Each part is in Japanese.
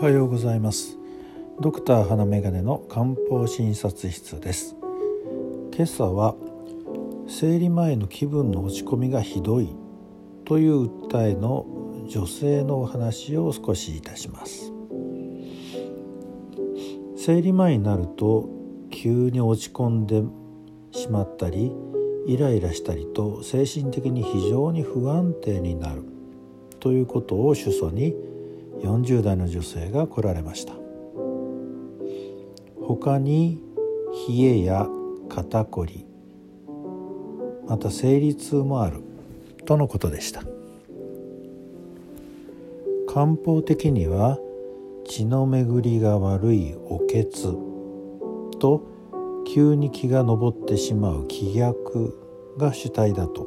おはようございます。ドクター花眼鏡の漢方診察室です。今朝は生理前の気分の落ち込みがひどいという訴えの女性のお話を少しいたします。生理前になると急に落ち込んでしまったりイライラしたりと精神的に非常に不安定になるということを主訴に40代の女性が来られました。他に冷えや肩こりまた生理痛もあるとのことでした。漢方的には血の巡りが悪いおけつと急に気が上ってしまう気逆が主体だと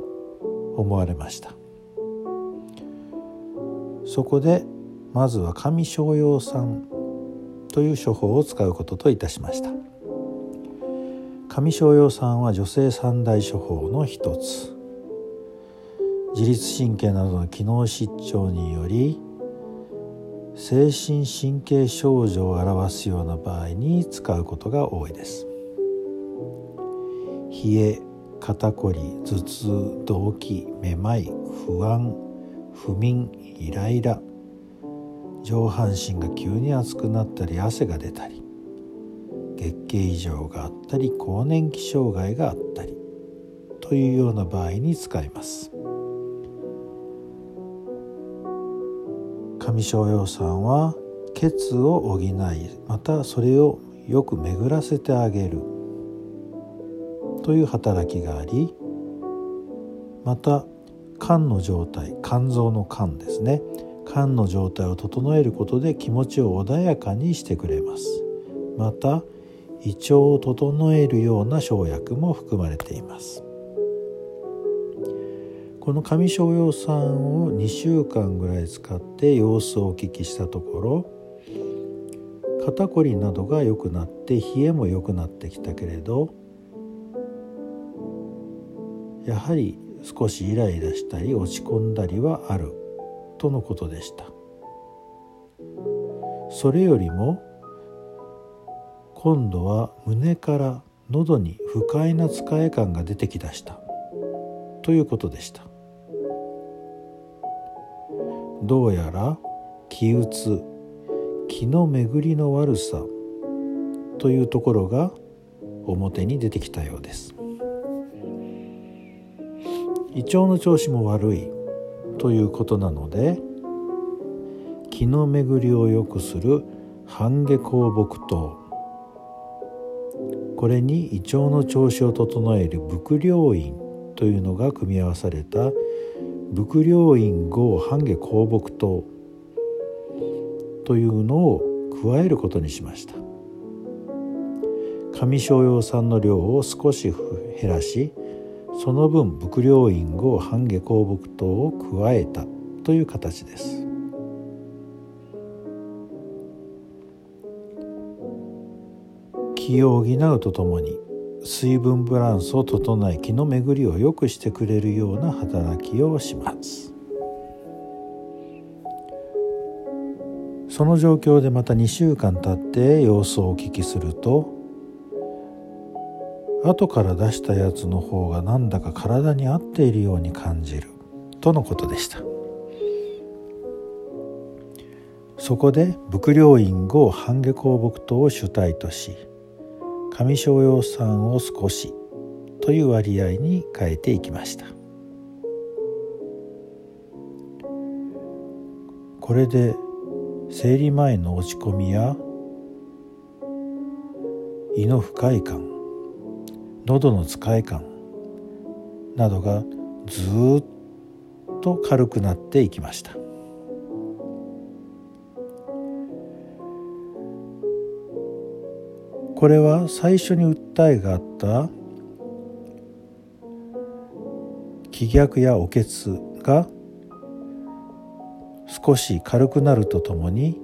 思われました。そこでまずは上昇陽酸という処方を使うことといたしました。上昇陽酸は女性三大処方の一つ。自律神経などの機能失調により精神神経症状を表すような場合に使うことが多いです。冷え肩こり頭痛動悸めまい不安不眠イライラ上半身が急に熱くなったり汗が出たり月経異常があったり更年期障害があったりというような場合に使います。上昇葉酸は血を補いまたそれをよく巡らせてあげる。という働きがありまた肝の状態肝臓の肝ですね。肝の状態を整えることで気持ちを穏やかにしてくれます。また胃腸を整えるような生薬も含まれています。この上昇葉酸を2週間ぐらい使って様子をお聞きしたところ肩こりなどが良くなって冷えも良くなってきたけれどやはり少しイライラしたり落ち込んだりはある。とのことでした。それよりも今度は胸から喉に不快な使え感が出てきだした。ということでした。どうやら気うつ気の巡りの悪さというところが表に出てきたようです。胃腸の調子も悪い。ということなので気の巡りを良くする半下香木糖これに胃腸の調子を整える伏量院というのが組み合わされた伏量院合半下香木糖というのを加えることにしました。上昇葉酸の量を少し減らしその分伏量院を半下香木糖を加えたという形です。気を補うとともに水分バランスを整え気の巡りを良くしてくれるような働きをします。その状況でまた2週間経って様子をお聞きすると後から出したやつの方がなんだか体に合っているように感じる。とのことでした。そこで伏量院後半下香木糖を主体とし上昇葉酸を少しという割合に変えていきました。これで生理前の落ち込みや胃の不快感喉の使い感などがずっと軽くなっていきました。これは最初に訴えがあった気逆やおけつが少し軽くなるとともに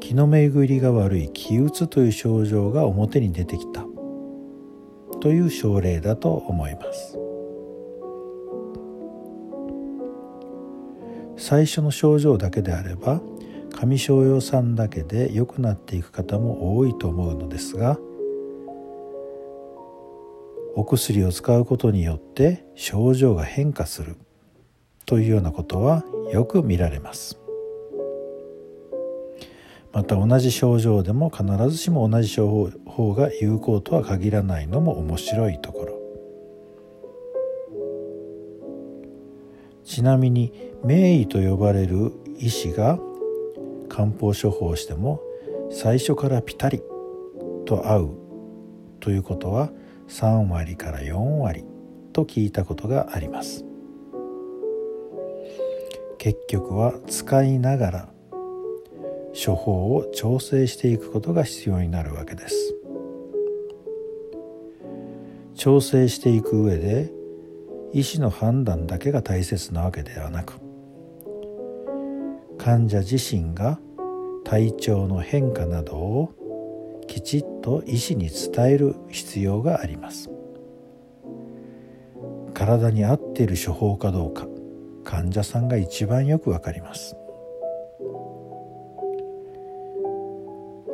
気の巡りが悪い気うつという症状が表に出てきた。という症例だと思います。最初の症状だけであれば上昇用酸だけで良くなっていく方も多いと思うのですがお薬を使うことによって症状が変化するというようなことはよく見られます。また同じ症状でも必ずしも同じ処方が有効とは限らないのも面白いところ。ちなみに名医と呼ばれる医師が漢方処方しても最初からピタリと合うということは3割から4割と聞いたことがあります。結局は使いながら処方を調整していくことが必要になるわけです。調整していく上で医師の判断だけが大切なわけではなく患者自身が体調の変化などをきちっと医師に伝える必要があります。体に合っている処方かどうか患者さんが一番よくわかります。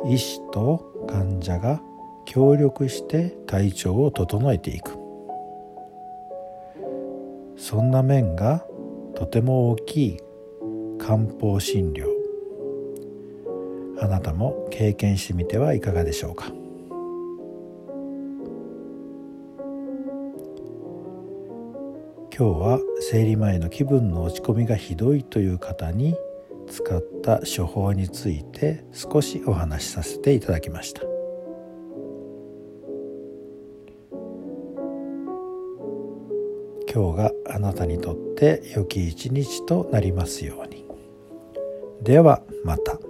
医師と患者が協力して体調を整えていく。そんな面がとても大きい漢方診療。あなたも経験してみてはいかがでしょうか。今日は生理前の気分の落ち込みがひどいという方に使った処方について少しお話しさせていただきました今日があなたにとって良き一日となりますようにではまた。